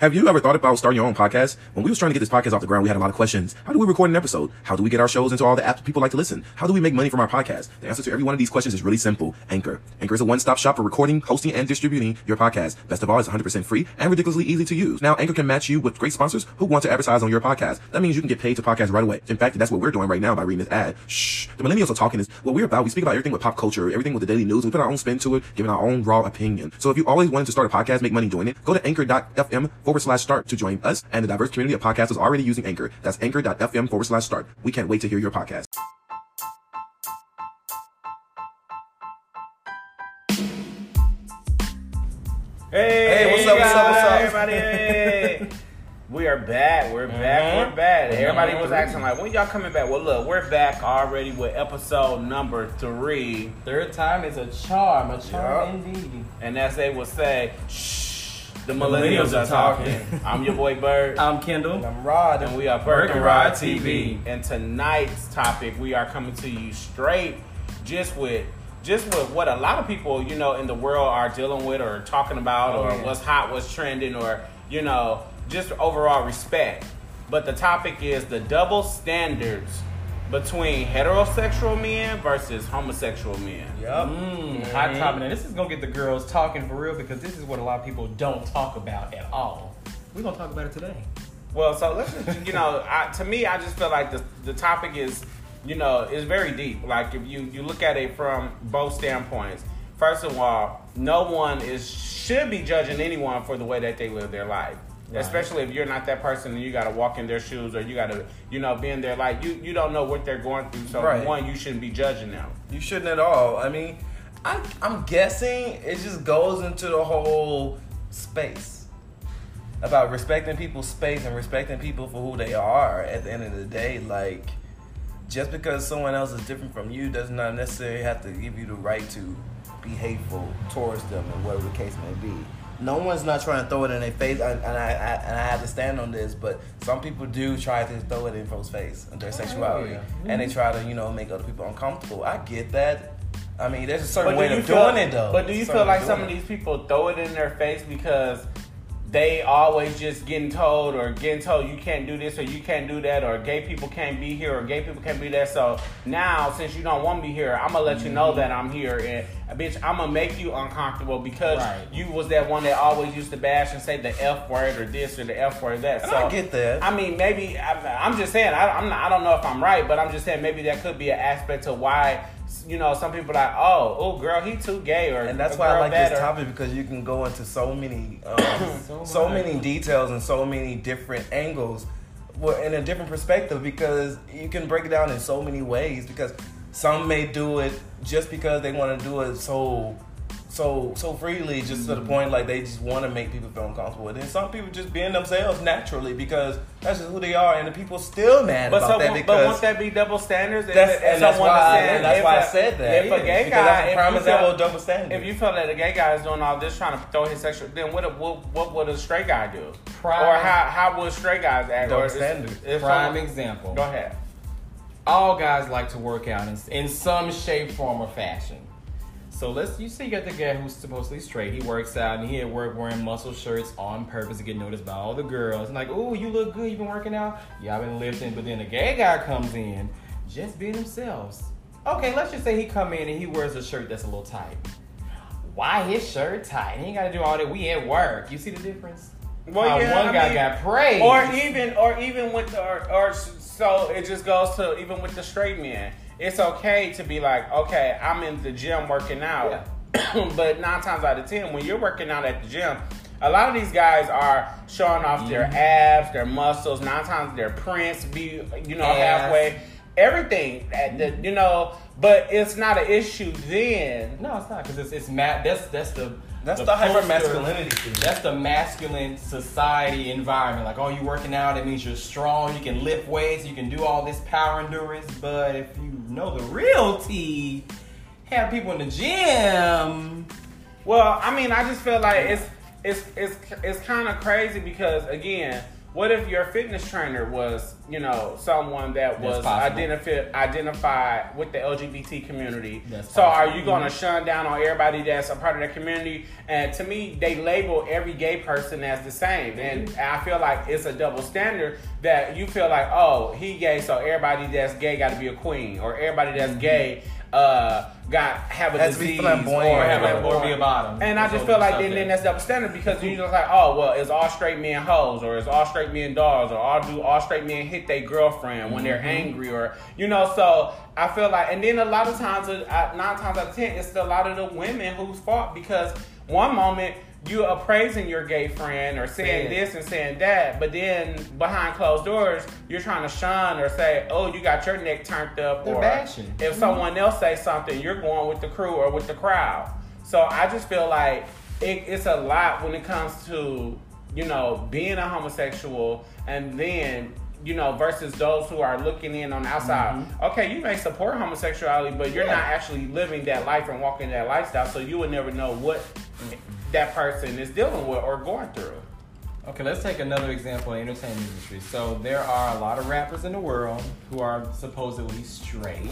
Have you ever thought about starting your own podcast? When we was trying to get this podcast off the ground, we had a lot of questions. How do we record an episode? How do we get our shows into all the apps people like to listen? How do we make money from our podcast? The answer to every one of these questions is really simple. Anchor. Anchor is a one-stop shop for recording, hosting, and distributing your podcast. Best of all, it's 100% free and ridiculously easy to use. Now, Anchor can match you with great sponsors who want to advertise on your podcast. That means you can get paid to podcast right away. In fact, that's what we're doing right now by reading this ad. Shh. The millennials are talking is what we're about. We speak about everything with pop culture, everything with the daily news. We put our own spin to it, giving our own raw opinion. So if you always wanted to start a podcast, make money doing it, go to anchor.fm forward slash start to join us and the diverse community of podcasters already using Anchor. That's anchor.fm forward slash start. We can't wait to hear your podcast. Hey, Hey, what's up, what's up, what's up? Everybody, we are back. We're back. We're mm-hmm. back. Mm-hmm. Everybody was asking like, when y'all coming back? Well, look, we're back already with episode number three, Third time is a charm, a charm Yup. indeed. and as they would say, shh, the millennials, are talking. I'm your boy Bird. I'm Kendall. And I'm Rod. and we are Burke and Rod TV. And tonight's topic, we are coming to you straight, just with just with what a lot of people, you know, in the world are dealing with or talking about, Oh, or yeah. what's hot, what's trending, or you know, just overall respect. But the topic is the double standards between heterosexual men versus homosexual men. Yup. Mm, hot topic. Now this is gonna get the girls talking for real because this is what a lot of people don't talk about at all. We're gonna talk about it today. Well, so let's just, you know, I, to me, I just feel like the the topic is, you know, is very deep. Like if you you look at it from both standpoints. First of all, no one is should be judging anyone for the way that they live their life. Right. Especially if you're not that person and you got to walk in their shoes or you got to, you know, be in their life. You you don't know what they're going through. So Right. one, you shouldn't be judging them. You shouldn't at all. I mean, I, I'm guessing it just goes into the whole space about respecting people's space and respecting people for who they are. At the end of the day, like just because someone else is different from you does not necessarily have to give you the right to be hateful towards them and whatever the case may be. No one's not trying to throw it in their face, and and I, I and I have to stand on this. But some people do try to throw it in folks' face, their oh, sexuality, yeah. and they try to you know make other people uncomfortable. I get that. I mean, there's a certain way of feel- doing it though. But do you feel like some of these people throw it in their face because they always just getting told or getting told you can't do this or you can't do that or gay people can't be here or gay people can't be there. So now since you don't want me here, I'm gonna let you know mm-hmm. that I'm here and bitch, I'm gonna make you uncomfortable because Right. you was that one that always used to bash and say the F word or this or the F word that. And so I get that. I mean, maybe I, I'm just saying. I, I'm not, I don't know if I'm right, but I'm just saying maybe that could be an aspect to why you know some people are like, oh, oh, girl, he too gay, or And that's why I like that, this topic because you can go into so many, um, So so, many details and so many different angles, well, in a different perspective because you can break it down in so many ways. Because some may do it just because they want to do it so, so, so freely, just Mm-hmm. to the point like they just want to make people feel uncomfortable. And then some people just being themselves naturally because that's just who they are, and the people still mad But about so, that but won't that be double standards? If- that's, if and that's someone why, is saying- and that's why a- I said that. If a gay because guy, that's a if prime you example double standard. If you feel that a gay guy is doing all this trying to throw his sexual, then what what, what would a straight guy do? Prime- or how how would straight guys act? Double or is- standard. Prime someone- example. Go ahead. All guys like to work out in, in some shape, form, or fashion. So let's you see you got the guy who's supposedly straight. He works out and he at work wearing muscle shirts on purpose to get noticed by all the girls. And like, oh, you look good. You've been working out. Yeah, I've been lifting. But then the gay guy comes in, just being themselves. Okay, let's just say he come in and he wears a shirt that's a little tight. Why his shirt tight? He ain't got to do all that. We at work. You see the difference? Well, How yeah, one I guy mean- got praised. Or even, or even with the, or, or so it just goes to even with the straight men. It's okay to be like, okay, I'm in the gym working out, but nine times out of ten, when you're working out at the gym, a lot of these guys are showing off their mm-hmm. abs, their muscles. Nine times their prints be, you know, Ass. halfway. Everything, that, the, you know, but it's not an issue then. No, it's not because it's it's ma- That's that's the That's the hyper masculinity thing. That's the masculine society environment. Like, oh, you working out? It means you're strong. You can lift weights. You can do all this power endurance. But if you know the real tea, have people in the gym. Well, I mean, I just feel like it's it's it's it's kind of crazy because again, what if your fitness trainer was, you know, someone that was identified identified with the LGBT community? That's so are you going to shun down on everybody that's a part of that community? And to me, they label every gay person as the same, and mm-hmm. I feel like it's a double standard that you feel like, oh, he gay, so everybody that's gay got to be a queen, or everybody that's gay uh got have a Has to disease or or have a whatever. Or be a bottom. and I just feel like stuff then, there. then that's double standard because you just like, oh well, it's all straight men hoes or it's all straight men dogs or all do all straight men hit their girlfriend when Mm-hmm. they're angry or you know? So I feel like, and then a lot of times, uh, nine times out of ten, it's a lot of the women who's fault because one moment. You appraising your gay friend or saying Saying- this and saying that, but then behind closed doors, you're trying to shun or say, "Oh, you got your neck turned up," They're or bashing. if someone else says something, you're going with the crew or with the crowd. So I just feel like it, it's a lot when it comes to you know being a homosexual and then you know versus those who are looking in on the outside. Okay, you may support homosexuality, but you're Mm-hmm. Yeah. not actually living that life and walking that lifestyle, so you would never know what that person is dealing with or going through. Okay, let's take another example in the entertainment industry. So there are a lot of rappers in the world who are supposedly straight.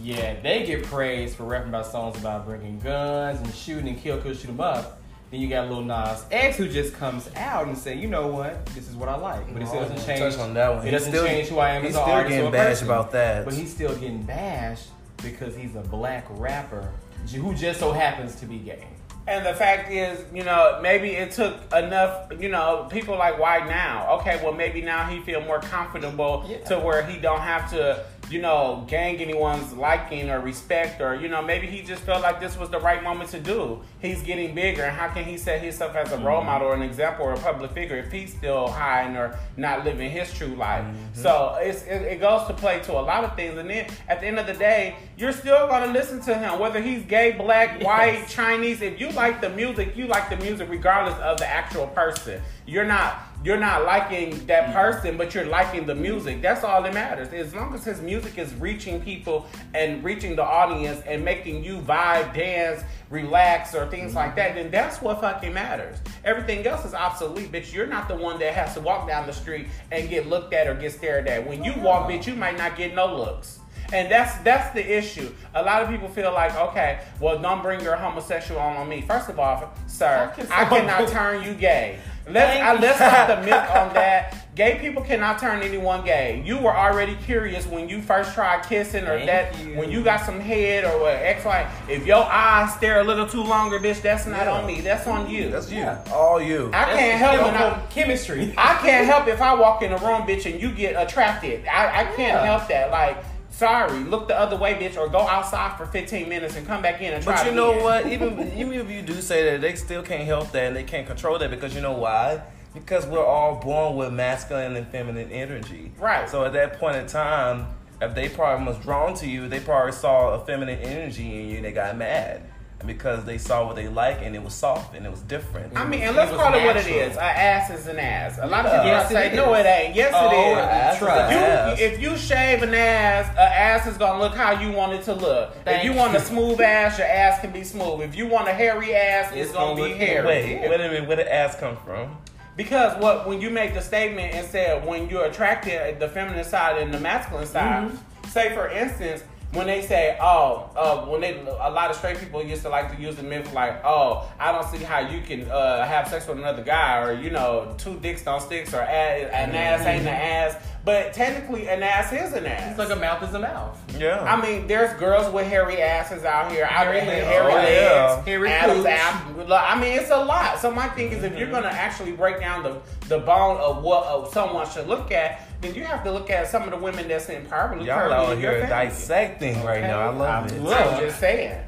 Yeah, they get praised for rapping about songs about bringing guns and shooting and kill, kill, shoot 'em up. Then you got Lil Nas X who just comes out and say, you know what, this is what I like, but it still doesn't touch change. on that one. It He's doesn't still- change who I am he's as an still artist getting or a bashed person. about that. But he's still getting bashed because he's a black rapper who just so happens to be gay. And the fact is, you know, maybe it took enough, you know, people like why now? Okay, well maybe now he feel more comfortable Yeah. to where he don't have to, you know, gang anyone's liking or respect or, you know, maybe he just felt like this was the right moment to do. He's getting bigger and how can he set himself as a role Mm-hmm. model or an example or a public figure if he's still hiding or not living his true life? Mm-hmm. So it's, it, it goes to play to a lot of things and then at the end of the day, you're still gonna listen to him, whether he's gay, black, Yes. white, Chinese. If you like the music, you like the music regardless of the actual person. You're not you're not liking that person, but you're liking the music. That's all that matters. As long as his music is reaching people and reaching the audience and making you vibe, dance, relax, or things mm-hmm. like that, then that's what fucking matters. Everything else is obsolete, bitch. You're not the one that has to walk down the street and get looked at or get stared at. When you walk, bitch, you might not get no looks. And that's that's the issue. A lot of people feel like, okay, well, don't bring your homosexual on, on me. First of all, sir, I cannot turn you gay. Let's I, let's stop the myth on that. Gay people cannot turn anyone gay. You were already curious when you first tried kissing or Thank that you. when you got some head or what X Y. If your eyes stare a little too longer, bitch, that's not Yeah. on me. That's on you. That's you. Yeah. All you. I can't help when I, chemistry. I can't help if I walk in a room, bitch, and you get attracted. I, I can't Yeah. help that. Like, sorry, look the other way, bitch, or go outside for 15 minutes and come back in and try But you know what? Even even if you do say that, they still can't help that and they can't control that because you know why? Because we're all born with masculine and feminine energy. Right. So at that point in time, if they probably was drawn to you, they probably saw a feminine energy in you and they got mad. Because they saw what they like and it was soft and it was different. I mean, and let's was call it what it is. An ass is an ass. A lot of Yeah. people Yes, say, it no, it ain't. Yes, Oh, it is. ass is If an you, ass. if you shave an ass, an ass is gonna look how you want it to look. if Thank you want a smooth ass, your ass can be smooth. If you want a hairy ass, it's, It's gonna, gonna be hairy. Wait, wait a minute, where did ass come from? Because what when you make the statement and said when you're attracted the feminine side and the masculine side, Mm-hmm. say for instance when they say oh uh, when they a lot of straight people used to like to use the myth like oh I don't see how you can uh, have sex with another guy or you know two dicks don't sticks or an ass ain't an ass but technically an ass is an ass. It's like a mouth is a mouth. Yeah. I mean, there's girls with hairy asses out here. I Hairy mean, oh, legs. hairy Oh, legs, yeah. Hairy Adam's apple. I mean, it's a lot. So my thing is, if you're mm-hmm. gonna actually break down the the bone of what of someone should look at, then you have to look at some of the women that's in power. Look Y'all curvy out here family. dissecting right now. I love I'm, it. Look. I'm just saying.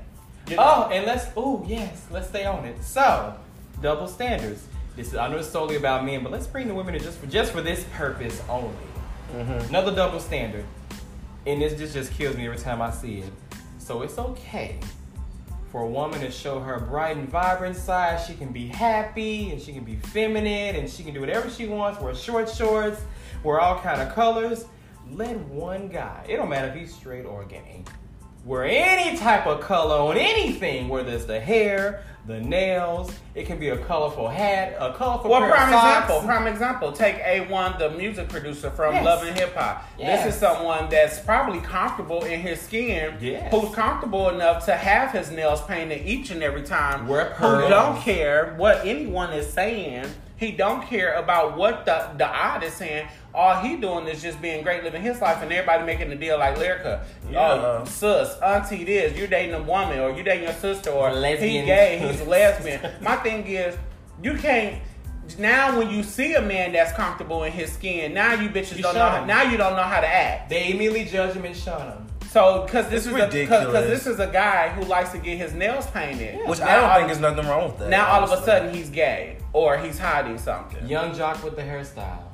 You know? Oh, and let's oh yes, let's stay on it. So, double standards. This is I know it's solely about men, but let's bring the women in just for just for this purpose only. Mm-hmm. Another double standard, and this just just kills me every time I see it. So it's okay for a woman to show her bright and vibrant side. She can be happy and she can be feminine and she can do whatever she wants. Wear short shorts, wear all kind of colors. Let one guy. It don't matter if he's straight or gay. Where any type of color on anything, whether it's the hair, the nails, it can be a colorful hat, a colorful Well, prime example, prime example. Take A1, the music producer from Yes. Love and Hip Hop. Yes. This is someone that's probably comfortable in his skin, Yes. who's comfortable enough to have his nails painted each and every time. Who don't care what anyone is saying. He don't care about what the the odd is saying. All he doing is just being great, living his life, and everybody making the deal like Lyrica. Yeah. Oh, sus, auntie, this you're dating a woman, or you're dating your sister, or he gay, he's a lesbian. My thing is, you can't. Now, when you see a man that's comfortable in his skin, now you bitches You don't know. How, now you don't know how to act. They immediately judge him and shun him. So, because this It's is because this is a guy who likes to get his nails painted, Which Now I don't think there's nothing wrong with that. Now all of a sudden he's gay or he's hiding something. Young Joc with the hairstyle.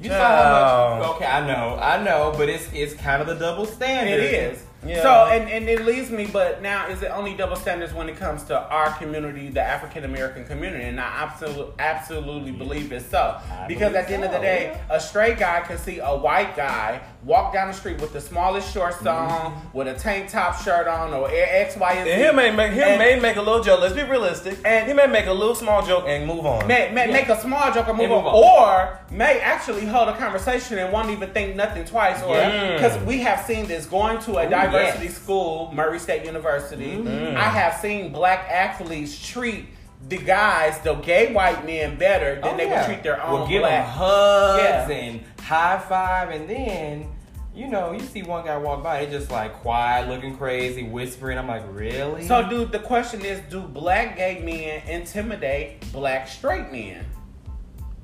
You Child. saw how much? Okay, I know, I know, but it's it's kind of the double standard. It is. Yeah. So and, and it leaves me, but now is it only double standards when it comes to our community, the African American community? And I absolutely absolutely believe it's so. I because at the end of the day, a straight guy can see a white guy walk down the street with the smallest shorts mm-hmm. on, with a tank top shirt on, or X, Y, and Z. And he may make he And- may make a little joke. Let's be realistic. And- And he may make a little small joke and move on. May, may Yeah. make a small joke or move, And move on, on. or may actually hold a conversation and won't even think nothing twice, or Yeah. because we have seen this going to a diversity yes. school, Murray State University. Mm. I have seen black athletes treat the guys, the gay white men, better than Oh, they yeah. would treat their own Well, give them black. hugs Yeah. and high five, and then you know you see one guy walk by, he just like quiet, looking crazy, whispering. I'm like, really? So, dude, the question is, do black gay men intimidate black straight men?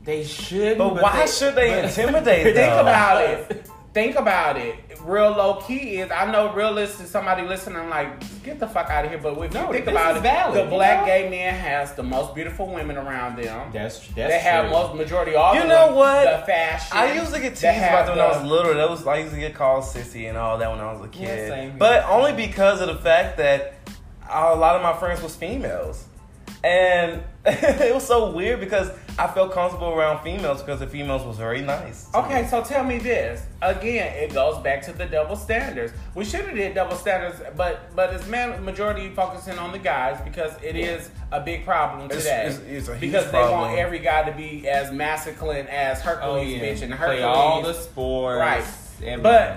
they should. But why should they intimidate Think about it. Think about it. Real low key is I know realistic somebody listening like get the fuck out of here. But if No, you think about it, valid, the black know? gay man has the most beautiful women around them. That's that's they have true. most majority all of them. You know them, what? The fashion. I used to get teased about that when I was little. That was I used to get called sissy and all that when I was a Yeah, kid. same but only because of the fact that a lot of my friends was females, and it was so weird because I felt comfortable around females because the females was very nice. Okay, me. so tell me this again. It goes back to the double standards. We should have did double standards, but but it's man majority focusing on the guys because it is a big problem today. it's- it's a huge because they problem. want every guy to be as masculine as Oh Hercules, yeah, bitch, and play Hercules. all the sports, Right. everything. But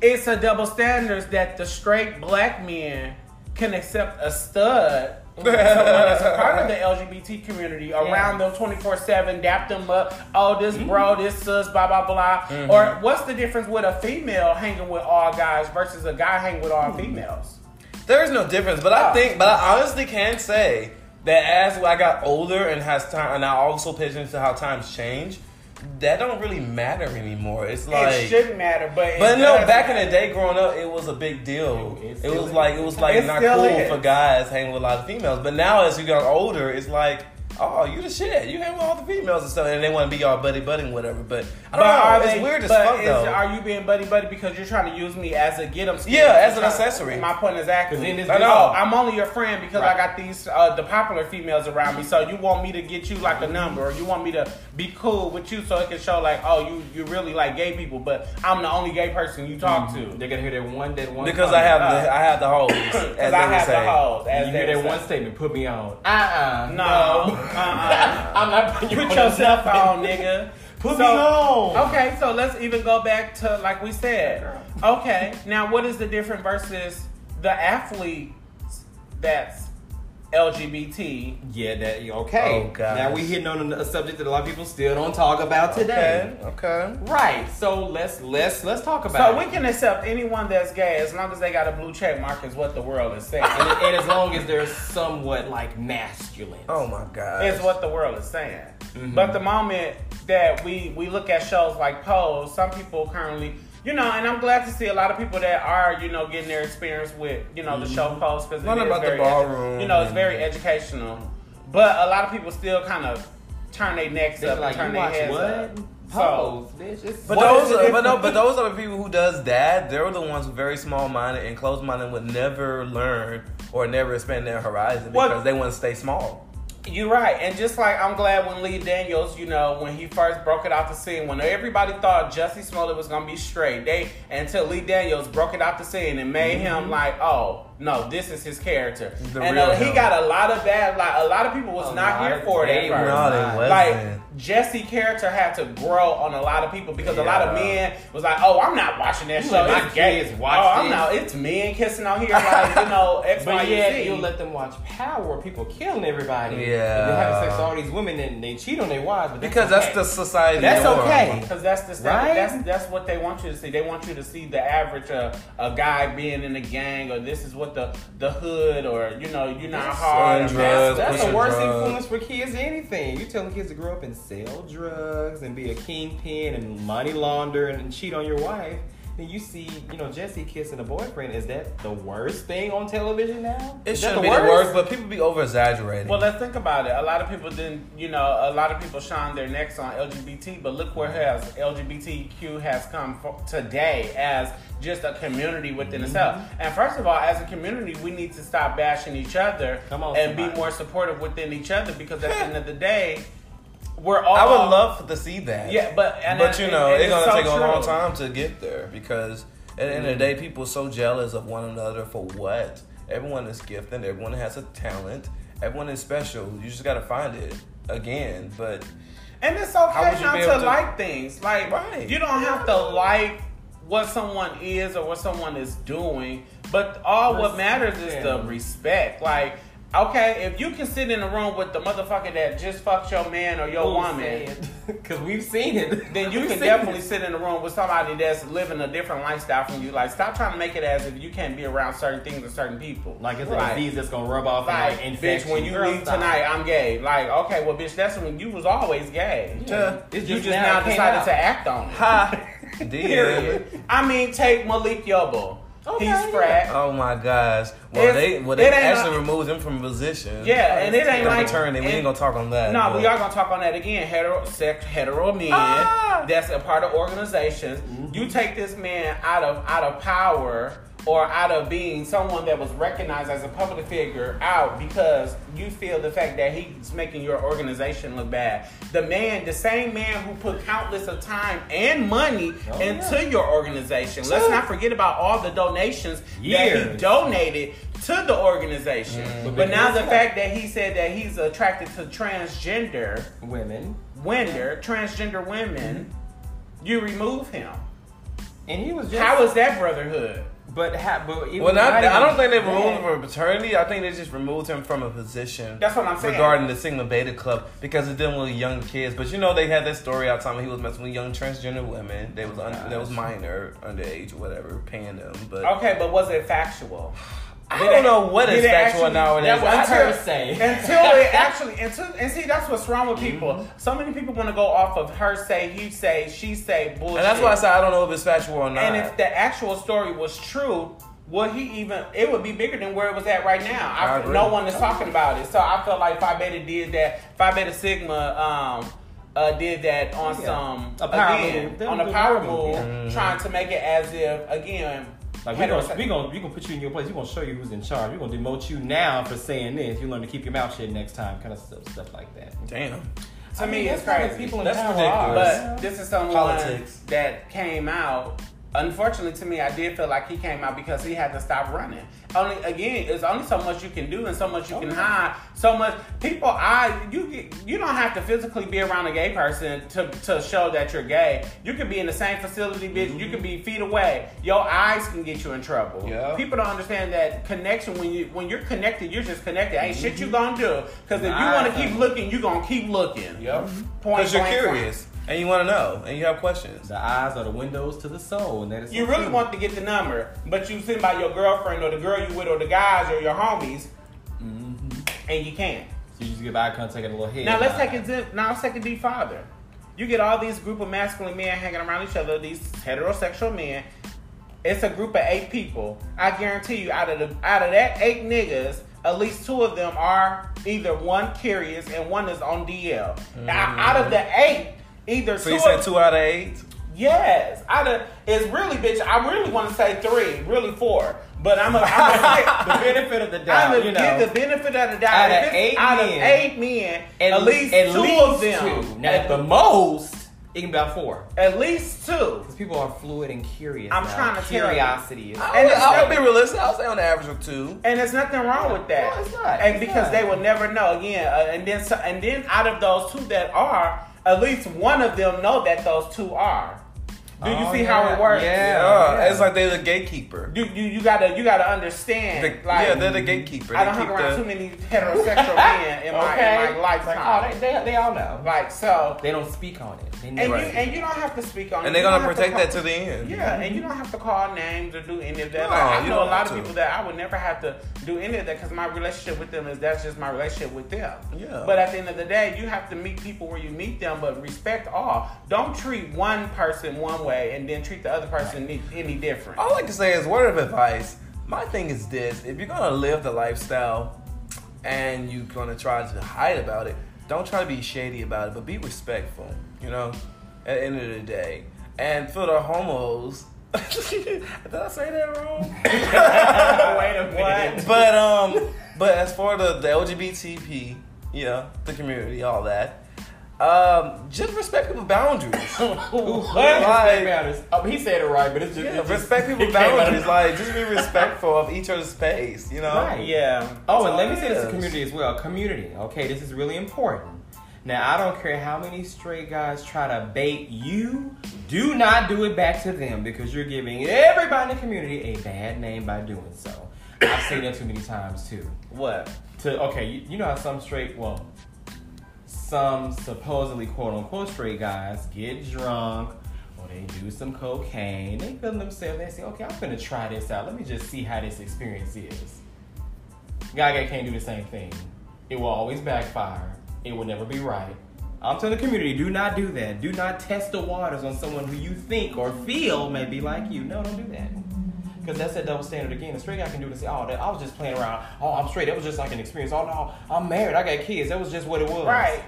it's a double standards that the straight black men can accept a stud. Someone uh, that's a part of the LGBT community around them 24 7, dap them up. Oh, this Mm-hmm. bro, this sus, blah, blah, blah. Mm-hmm. Or what's the difference with a female hanging with all guys versus a guy hanging with all hmm. females? There is no difference, but I think, but I honestly can say that as I got older and has time, and I also pay attention to how times change, that don't really matter anymore. It's like, it shouldn't matter, but but no, does back in the day, growing up, it was a big deal. It- it It, was like it was like It not cool is. for guys hanging with a lot of females. But now, as you got older, it's like. Oh, you the shit. You hang with all the females and stuff, and they want to be all buddy buddy and whatever. But I don't But know. are It's they, weird as but fuck is- though. Are you being buddy buddy because you're trying to use me as a get 'em? skin? Yeah, as an You're trying- accessory. My point is exactly. 'Cause in this I know. business- I'm only your friend because I got these uh, the popular females around me. So you want me to get you like a number, or you want me to be cool with you so it can show like, oh, you you really like gay people, but I'm the only gay person you talk to. They're gonna hear that one that one because I have comment. the I have the hoes, as Because they I have say. the hoes. As you hear that would one statement, put me on. Uh uh No, uh-uh. I'm not putting you Put on yourself on, nigga. Put So- me on. Okay, so let's even go back to like we said. Okay, now what is the difference versus the athlete that's LGBT? Yeah, that okay. Oh, gosh. Now we hitting on a, a subject that a lot of people still don't talk about today. Okay, okay. Right. So let's let's let's talk about So it. we can accept anyone that's gay as long as they got a blue check mark is what the world is saying. and, and as long as they're somewhat like masculine. Oh my god. is what the world is saying. Mm-hmm. But the moment that we we look at shows like Pose, some people currently, you know, and I'm glad to see a lot of people that are, you know, getting their experience with, you know, the show mm-hmm. Pose because Learn about the very, ballroom you know, it's very educational. But a lot of people still kind of turn their necks They're up like, and turn their heads what? up. So, Pose, bitch. But those, are, but no, but those are the people who does that. They're the ones who very small minded and closed minded would never learn or never expand their horizon What- because they want to stay small. You're right, and just like I'm glad when Lee Daniels, you know, when he first broke it out the scene, when everybody thought Jussie Smollett was gonna be straight, they until Lee Daniels broke it out the scene and made him mm-hmm. like, oh no, this is his character, The and uh, he got a lot of bad, like a lot of people was A not here of- for it. at first. Not. Like Jesse character had to grow on a lot of people because a lot of men was like, "Oh, I'm not watching that show. my gay. kids watch oh, I'm this." not. It's men kissing on here, like you know, X, Y, But and yet Z. you'll let them watch Power, where people killing everybody. Yeah. and they having sex with all these women and they cheat on their wives. But because that's the society. That's norm. okay. Because that's the standard. Right? That's that's what they want you to see. They want you to see the average uh, a guy being in a gang, or this is what the the hood, or you know, you're not hard. Drugs, That's pushing the worst drugs. influence for kids. Anything you telling kids to grow up and sell drugs and be a kingpin and money launder and cheat on your wife. Then you see, you know, Jesse kissing a boyfriend. Is that the worst thing on television now? It shouldn't be the worst, but people be over exaggerating. Well, let's think about it. A lot of people didn't, you know, a lot of people shine their necks on LGBT, but look where has LGBTQ has come fo- today as just a community within itself. Mm-hmm. And first of all, as a community, we need to stop bashing each other Come on, and be more supportive within each other because at the end of the day, we're all. I would love to see that. Yeah, but and but you and- know, and it's gonna so take a long time to get there because at the end of the day, people are so jealous of one another for what? Everyone is gifted. Everyone has a talent. Everyone is special. You just gotta find it again. But And it's How okay not to, to- like things. Like Right. you don't have to like what someone is or what someone is doing, but all what matters is the Respect. respect. Like, okay, if you can sit in a room with the motherfucker that just fucked your man or your woman, Because we've seen it. then you We've can definitely it. sit in a room with somebody that's living a different lifestyle from you. Like, stop trying to make it as if you can't be around certain things or certain people. Like it's Right. a disease that's gonna rub off Like, and like infect bitch, when you Girl, leave stop. tonight, I'm gay. Like, okay, well, bitch, that's when you was always gay. Yeah. You just, just now now decided out. to act on it. ha, did. I mean, take Malik Yoba. Okay, He's yeah. Oh my gosh! Well, It's- they well they actually like- removed him from position. Yeah, and it ain't The like fraternity. We ain't gonna talk on that. No, but- we are gonna talk on that again. Hetero, sex, hetero men. Ah! That's a part of organizations. You take this man out of out of power or out of being someone that was recognized as a public figure out because you feel the fact that he's making your organization look bad. The man, the same man who put countless of time and money Oh, into yeah. your organization. Let's not forget about all the donations that he donated to the organization. Mm. But now the fact that he said that he's attracted to transgender women, women, transgender women, you remove him. and he was just How is that brotherhood? But ha, but it Well, not, I don't think they removed him from paternity. I think they just removed him from a position. That's what I'm saying. Regarding the Sigma Beta Club because it's dealing with young kids. But you know they had that story out time when he was messing with young transgender women. They was un, that was minor, underage or whatever, paying them. But Okay, but was it factual? I don't know what is did it factual actually- nowadays. that was I- her hearsay. Until it actually, until and see that's what's wrong with people. Mm-hmm. So many people want to go off of her say, he say, she say bullshit. and that's why I said I don't know if it's factual or not. And if the actual story was true, would he even? It would be bigger than where it was at right now. I, I agree. no one is talking about it, so I felt like Phi Beta did that. Phi Beta Sigma um, uh, did that on Yeah. some A power again on was a a power power move, move, yeah. trying to make it as if again. Like we gonna heterose- we gonna we gonna put you in your place. We gonna show you who's in charge. We gonna demote you now for saying this. You learn to keep your mouth shut next time. Kind of stuff, stuff like that. damn. to I me, mean, it's that's crazy. People in That's power ridiculous. But this is someone Politics. that came out. Unfortunately, to me, I did feel like he came out because he had to stop running. Only again, there's only so much you can do and so much you Oh, can hide. So much people, I you you don't have to physically be around a gay person to, to show that you're gay. You could be in the same facility, bitch. You mm-hmm. could be feet away. Your eyes can get you in trouble. Yeah. People don't understand that connection when you when you're connected, you're just connected. Ain't shit you mm-hmm. gonna do. Because if you want to keep looking, you gonna keep looking. Yep. Point Because you're curious and you want to know and you have questions. The eyes are the windows to the soul, and that is You really true. want to get the number, but you sitting by your girlfriend or the girl you with or the guys or your homies, mm-hmm. and you can't. So you just give eye contact and a little head. Now let's take it. to- Now let's take a deep farther. You get all these group of masculine men hanging around each other. These heterosexual men. It's a group of eight people. I guarantee you, out of the out of that eight niggas, at least two of them are either one curious and one is on DL. Out- Out of the mm-hmm. eight, either So two you said of- two out of eight? Yes, out of it's really bitch. I really want to say three, really four, But I'm a, I'm the benefit of the doubt. I'm gonna you give the benefit of the doubt. Out If of it's eight out of men, eight men, at, least at two least of them. Two. Now, at the most, it can be about four. At least two. Because people are fluid and curious. I'm now. trying to tell you. Curiosity is. I And would, I would be realistic. I'll say on the average of two. And there's nothing wrong with that. No, it's not. And It's because not. they will never know again. Uh, and then, so, and then out of those two that are, at least one of them know that those two are. Do you Oh, see how it works? Yeah. Yeah, it's like they're the gatekeeper. You, you, you gotta you gotta understand. The- like, yeah, they're the gatekeeper. I They don't hang around the- too many heterosexual men in my, okay. in my It's like, lifetime. oh, they, they, they all know. like so, They don't speak on it. They and never. you and you don't have to speak on. And they're gonna don't protect call- that to the end. Yeah, and you don't have to call names or do any of that. No, Like, I you know a lot of to. people that I would never have to do any of that because my relationship with them is that's just my relationship with them. Yeah. But at the end of the day, you have to meet people where you meet them, but respect all. Don't treat one person one way and then treat the other person any, any different. All I can say is word of advice. My thing is this: if you're gonna live the lifestyle and you're gonna try to hide about it, don't try to be shady about it, but be respectful. You know, at the end of the day. And for the homos, did I say that wrong? Wait a minute. but um, but as for the, the LGBTP, yeah, the community, all that, um, just respect people's boundaries. What? Like- boundaries. Oh, he said it right, but it's just, Yeah, it just respect it people's came out of- boundaries. Like, just be respectful of each other's space. You know. Right. yeah. Oh, That's and let me it say this to is. community as well. Community, okay, this is really important. Now, I don't care how many straight guys try to bait you, do not do it back to them because you're giving everybody in the community a bad name by doing so. I've seen that too many times too. What? To okay, you, you know how some straight, well, some supposedly quote unquote straight guys get drunk or they do some cocaine. They feel themselves. They say, okay, I'm gonna try this out. Let me just see how this experience is. Guy guy can't do the same thing. It will always backfire. It will never be right. I'm telling the community, do not do that. Do not test the waters on someone who you think or feel may be like you. No, don't do that. Because that's that double standard again. A straight guy can do this. Oh, that, I was just playing around. Oh, I'm straight. That was just like an experience. Oh no, I'm married. I got kids. That was just what it was. Right.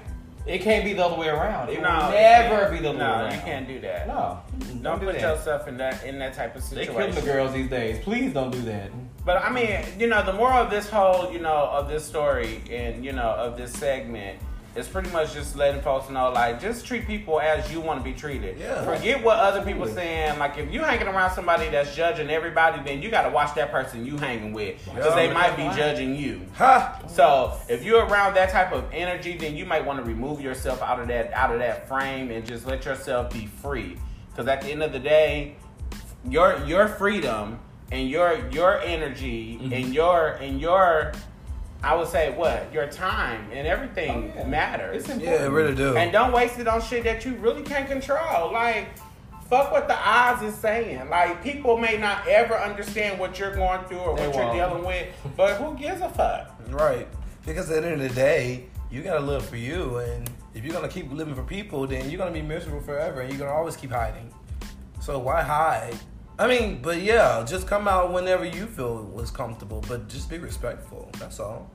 It can't be the other way around. It No, will never be the other no, way around. you can't do that. No. Don't, do put that. yourself in that in that type of situation. They killing the girls these days. Please don't do that. But I mean, you know, the moral of this whole, you know, of this story and you know of this segment is pretty much just letting folks know, like, just treat people as you want to be treated. Yeah. Forget what other people saying. Like, if you hanging around somebody that's judging everybody, then you got to watch that person you hanging with because Yeah. they might be judging you. Ha! So if you're around that type of energy, then you might want to remove yourself out of that out of that frame and just let yourself be free. Because at the end of the day, your your freedom and your your energy Mm-hmm. and your and your I would say what your time and everything Oh, yeah. matters. It's important. Yeah, it really do. And don't waste it on shit that you really can't control. Like, fuck what the odds is saying. Like, people may not ever understand what you're going through or They what you're won't. dealing with, but who gives a fuck? Right. Because at the end of the day, you gotta live for you, and if you're gonna keep living for people, then you're gonna be miserable forever, and you're gonna always keep hiding. So why hide? I mean, but yeah, just come out whenever you feel was comfortable, but just be respectful. That's all.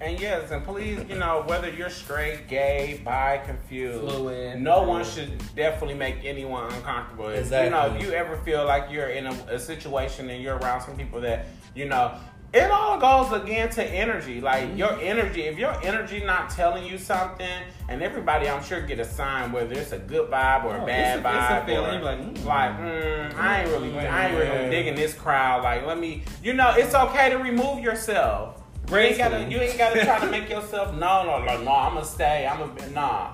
And yes, and please, you know, whether you're straight, gay, bi, confused, Fluid. no one should definitely make anyone uncomfortable. If, You know, if you ever feel like you're in a, a situation and you're around some people that, you know, it all goes again to energy. Like your energy, if your energy not telling you something, and everybody I'm sure get a sign whether it's a good vibe or a Oh, bad it's a- it's a vibe. feeling. or- like, mm. like, mm, I ain't really, I ain't really digging this crowd. Like, let me, you know, it's okay to remove yourself. You ain't gotta, you ain't gotta try to make yourself no, no, like, no. I'm gonna stay. I'm gonna, nah.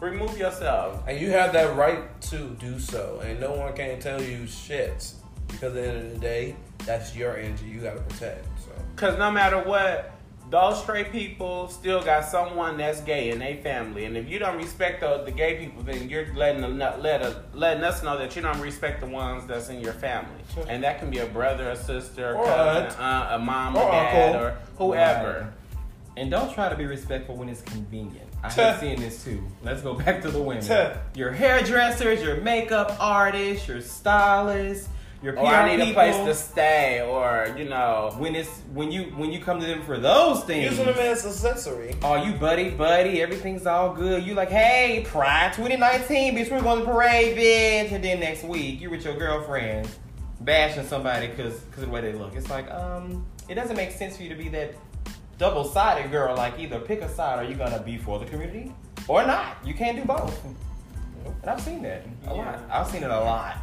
Remove yourself. And you have that right to do so, and no one can tell you shit. Because at the end of the day, that's your energy you gotta protect. So Cause no matter what, those straight people still got someone that's gay in their family, and if you don't respect the, the gay people, then you're letting them let a, letting us know that you don't respect the ones that's in your family, and that can be a brother, a sister, a Or cousin, aunt. aunt, a mom, Or a dad, uncle. or whoever. And don't try to be respectful when it's convenient. I have seen this too. Let's go back to the women. Your hairdressers, your makeup artists, your stylists, your PR Or I need a place to stay, or you know, when it's when you when you come to them for those things. using them as accessory. Oh, you buddy, buddy, everything's all good. You like, hey, Pride 2019, bitch, we're going to parade, bitch. And then next week, you with your girlfriend. bashing somebody because of the way they look. It's like, um, it doesn't make sense for you to be that double sided girl. Like, either pick a side are you're gonna be for the community or not. You can't do both. And I've seen that a lot. I've seen it a lot.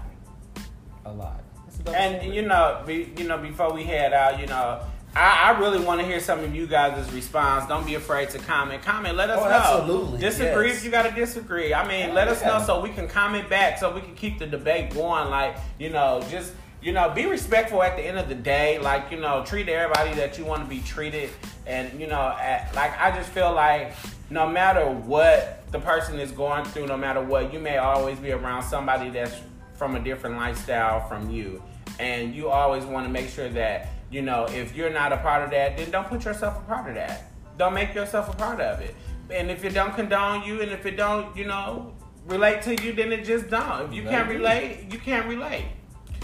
A lot. It's a double And you know, be, you know, before we head out, you know, I, I really want to hear some of you guys' response. Don't be afraid to comment. Comment. Let us Oh, know. absolutely, Disagree yes. if you got to disagree. I mean, Yeah, let us yeah. know so we can comment back, so we can keep the debate going. Like, you know, just you know, be respectful at the end of the day. Like, you know, treat everybody that you want to be treated. And you know, at, like I just feel like no matter what the person is going through, no matter what, you may always be around somebody that's from a different lifestyle from you. And you always want to make sure that, you know, if you're not a part of that, then don't put yourself a part of that. Don't make yourself a part of it. And if it don't condone you and if it don't, you know, relate to you, then it just don't. If you can't relate, you can't relate.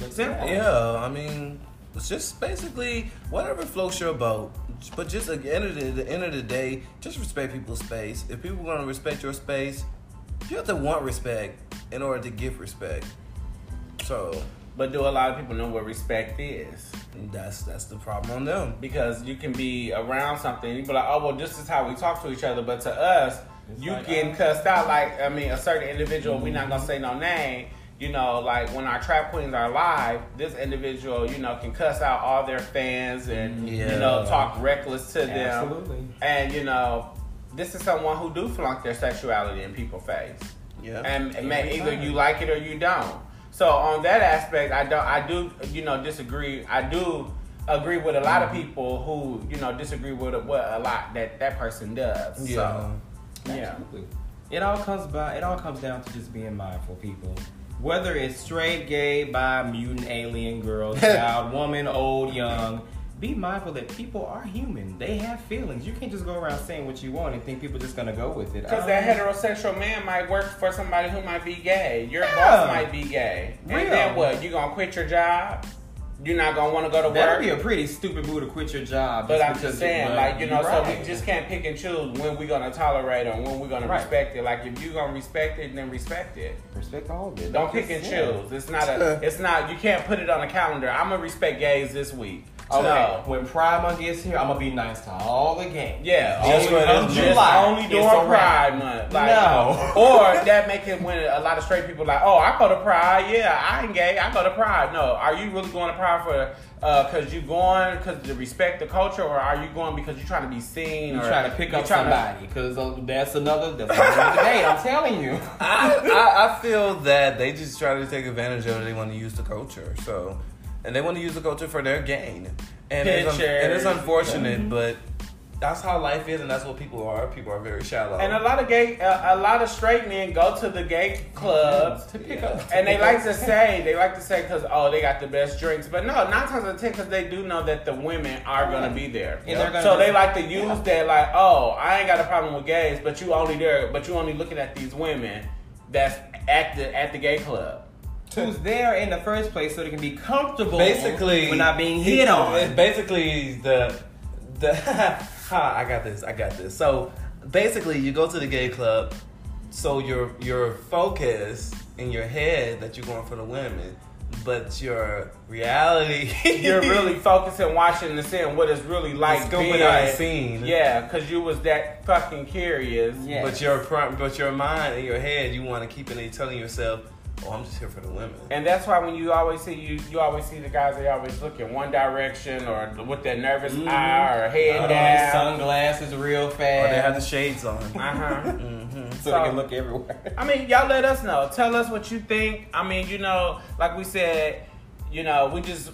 Simple. Yeah, I mean, it's just basically whatever floats your boat. But just at the end of the, the end of the day, just respect people's space. If people want to respect your space, you have to want respect in order to give respect. So But do a lot of people know what respect is? that's that's the problem on them. Because you can be around something, you be like, oh well, this is how we talk to each other. But to us, It's you like, getting uh, cussed out. Like I mean, a certain individual. We're not gonna say no name. You know, like when our trap queens are live, this individual, you know, can cuss out all their fans and you know talk reckless to them. Absolutely. And you know, this is someone who do flunk their sexuality in people's face. Yeah. and may, Every either you like it or you don't. So on that aspect, I don't. I do, you know, disagree. I do agree with a lot of mm-hmm. people who, you know, disagree with what a lot that that person does. yeah. So, yeah. Absolutely. It all comes by. It all comes down to just being mindful, people. Whether it's straight, gay, bi, mutant, alien, girl, child, woman, old, young, be mindful that people are human. They have feelings. You can't just go around saying what you want and think people are just gonna go with it. Because Um, that heterosexual man might work for somebody who might be gay. Your Yeah. boss might be gay. Real. And then what? You gonna quit your job? You're not gonna want to go to work. That'd be a pretty stupid move to quit your job. But I'm just saying, like you know, you're so we just can't pick and choose when we're gonna tolerate or when we're gonna Right. respect it. Like if you're gonna respect it, then respect it. respect all of it. Don't pick and choose. It's not a. It's not. You can't put it on a calendar. I'm gonna respect gays this week. Okay, No. when Pride Month gets here, I'm gonna be nice to all the gays. Yeah, Just only, for this July. only during. Pride Month. Like, No. or that make it when a lot of straight people like, oh, I go to Pride. Yeah, I ain't gay. I go to Pride. No, are you really going to Pride for? Because you going because to respect the culture, or are you going because you're trying to be seen? You or trying to pick up trying to- somebody because uh, that's another that's another debate. I'm telling you. I, I, I feel that they just try to take advantage of it. They want to use the culture, so and they want to use the culture for their gain. And it's, un- and it's Pictures. unfortunate, but that's how life is, and that's what people are. People are very shallow. And a lot of gay, uh, a lot of straight men go to the gay clubs to pick Yeah. up. And they like to say, they like to say, because oh, they got the best drinks. But no, nine times out of ten, because they do know that the women are gonna be there. And they're gonna so be- they like to use that, like, oh, I ain't got a problem with gays, but you only there, but you only looking at these women that's at the at the gay club. Who's there in the first place so they can be comfortable basically, when not being hit on. it's Basically, the the ha, I got this. I got this. So basically, you go to the gay club, so your your focus in your head that you're going for the women, but your reality, You're really focusing, watching, and seeing what it's really like. being, out the scene. Yeah, because you was that fucking curious. Yeah. But your but your mind in your head, you want to keep it telling yourself, "Oh, I'm just here for the women." And that's why when you always see you, you always see the guys. They always look in one direction or with that nervous Mhm. eye or head Put down. sunglasses real fast. Or they have the shades on. Uh huh. hmm so they can look everywhere. I mean, y'all let us know. Tell us what you think. I mean, you know, like we said, you know, we just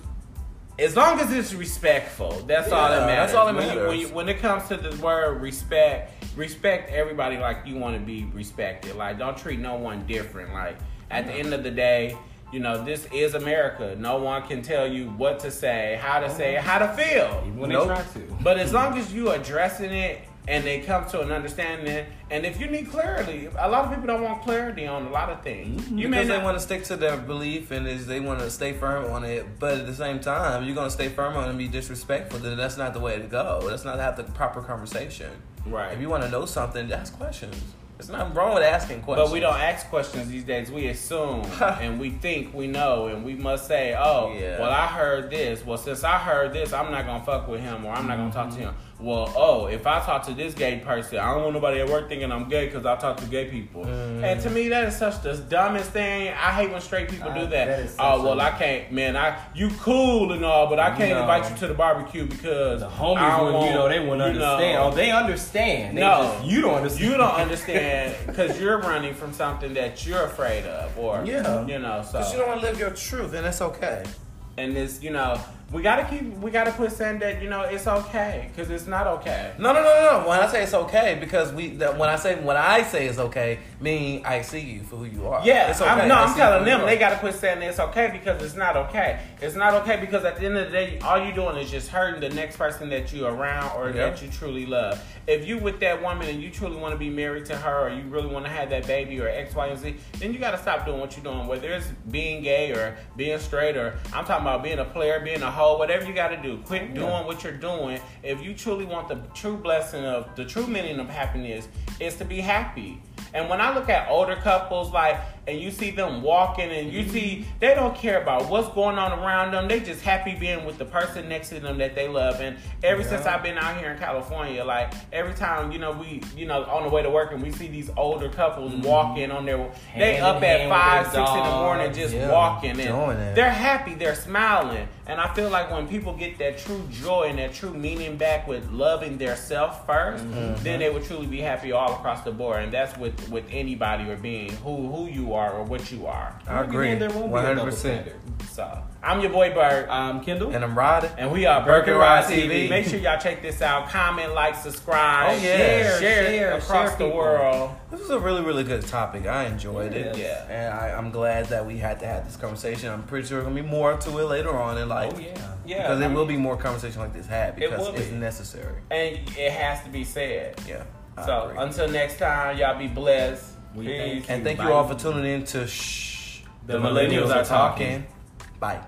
as long as it's respectful, that's all that matters. that's all that when, you- when, matters. you- when it comes to the word respect, respect everybody like you want to be respected. Like, don't treat no one different. Like, at the end of the day, you know, this is America. No one can tell you what to say, how to say it, how to feel. Even when Nope. they try to. But as long as you addressing it and they come to an understanding, and if you need clarity, a lot of people don't want clarity on a lot of things. Mm-hmm. You may because they want to stick to their belief and is they want to stay firm on it, but at the same time, you're gonna stay firm on it and be disrespectful. Then that's not the way to go. That's not have the proper conversation. Right. If you want to know something, ask questions. There's nothing wrong with asking questions. But we don't ask questions these days. We assume and we think we know, and we must say, "Oh, Yeah. well, I heard this. Well, since I heard this, I'm not gonna fuck with him, or I'm not gonna talk to him." Well, oh, if I talk to this gay person, I don't want nobody at work thinking I'm gay because I talk to gay people. And to me, that is such the dumbest thing. I hate when straight people Uh, do that. that is such oh, well, a- I can't, man. I you cool and all, but I can't No. invite you to the barbecue because The I homies, don't would, want- you know, they wouldn't you know, understand. Oh, they understand. They No. just, you don't understand. you don't understand because you're running from something that you're afraid of, or Yeah. you know. So you don't want to live your truth, and it's okay. and this, you know, we gotta keep, we gotta put saying that you know it's okay because it's not okay. No, no, no, no, no. When I say it's okay, because we, that when I say when I say it's okay, mean I see you for who you are. Yeah, it's okay. I'm, no, I I'm telling them they gotta quit saying it's okay because it's not okay. It's not okay because at the end of the day, all you're doing is just hurting the next person that you're around or Yeah. that you truly love. If you with that woman and you truly want to be married to her or you really want to have that baby or X, Y, and Z, then you gotta stop doing what you're doing. Whether it's being gay or being straight or I'm talking about being a player, being a whatever you gotta do. Quit doing what you're doing. If you truly want the true blessing of the true meaning of happiness is to be happy. And when I look at older couples, like, and you see them walking, and you see they don't care about what's going on around them. They just happy being with the person next to them that they love. And ever since I've been out here in California, like every time you know we, you know, on the way to work, and we see these older couples walking on their, they up at five, six in the morning, just yeah. walking, and they're happy, they're smiling. And I feel like when people get that true joy and that true meaning back with loving their self 1st Mm-hmm. then they would truly be happy all across the board. And that's with with anybody or being who who you are or what you are. I agree. There won't be a One hundred double percent. standard. So I'm your boy Bert. Um, Kendall. And I'm riding. and we are Burke Burke and Ride Ride TV. TV. Make sure y'all check this out. Comment, like, subscribe. Oh, yeah. Share, Share, share, share, across share the world. This was a really, really good topic. I enjoyed it. Yeah. And I, I'm glad that we had to have this conversation. I'm pretty sure there's gonna be more to it later on in life. Oh yeah. Yeah. Because I there mean, will be more conversation like this had because will it's be. necessary. And it has to be said. Yeah. I So agree. until next time, y'all be blessed. We Peace. thank and thank you all for tuning in to Shh. The Millennials Are Talking. Bye.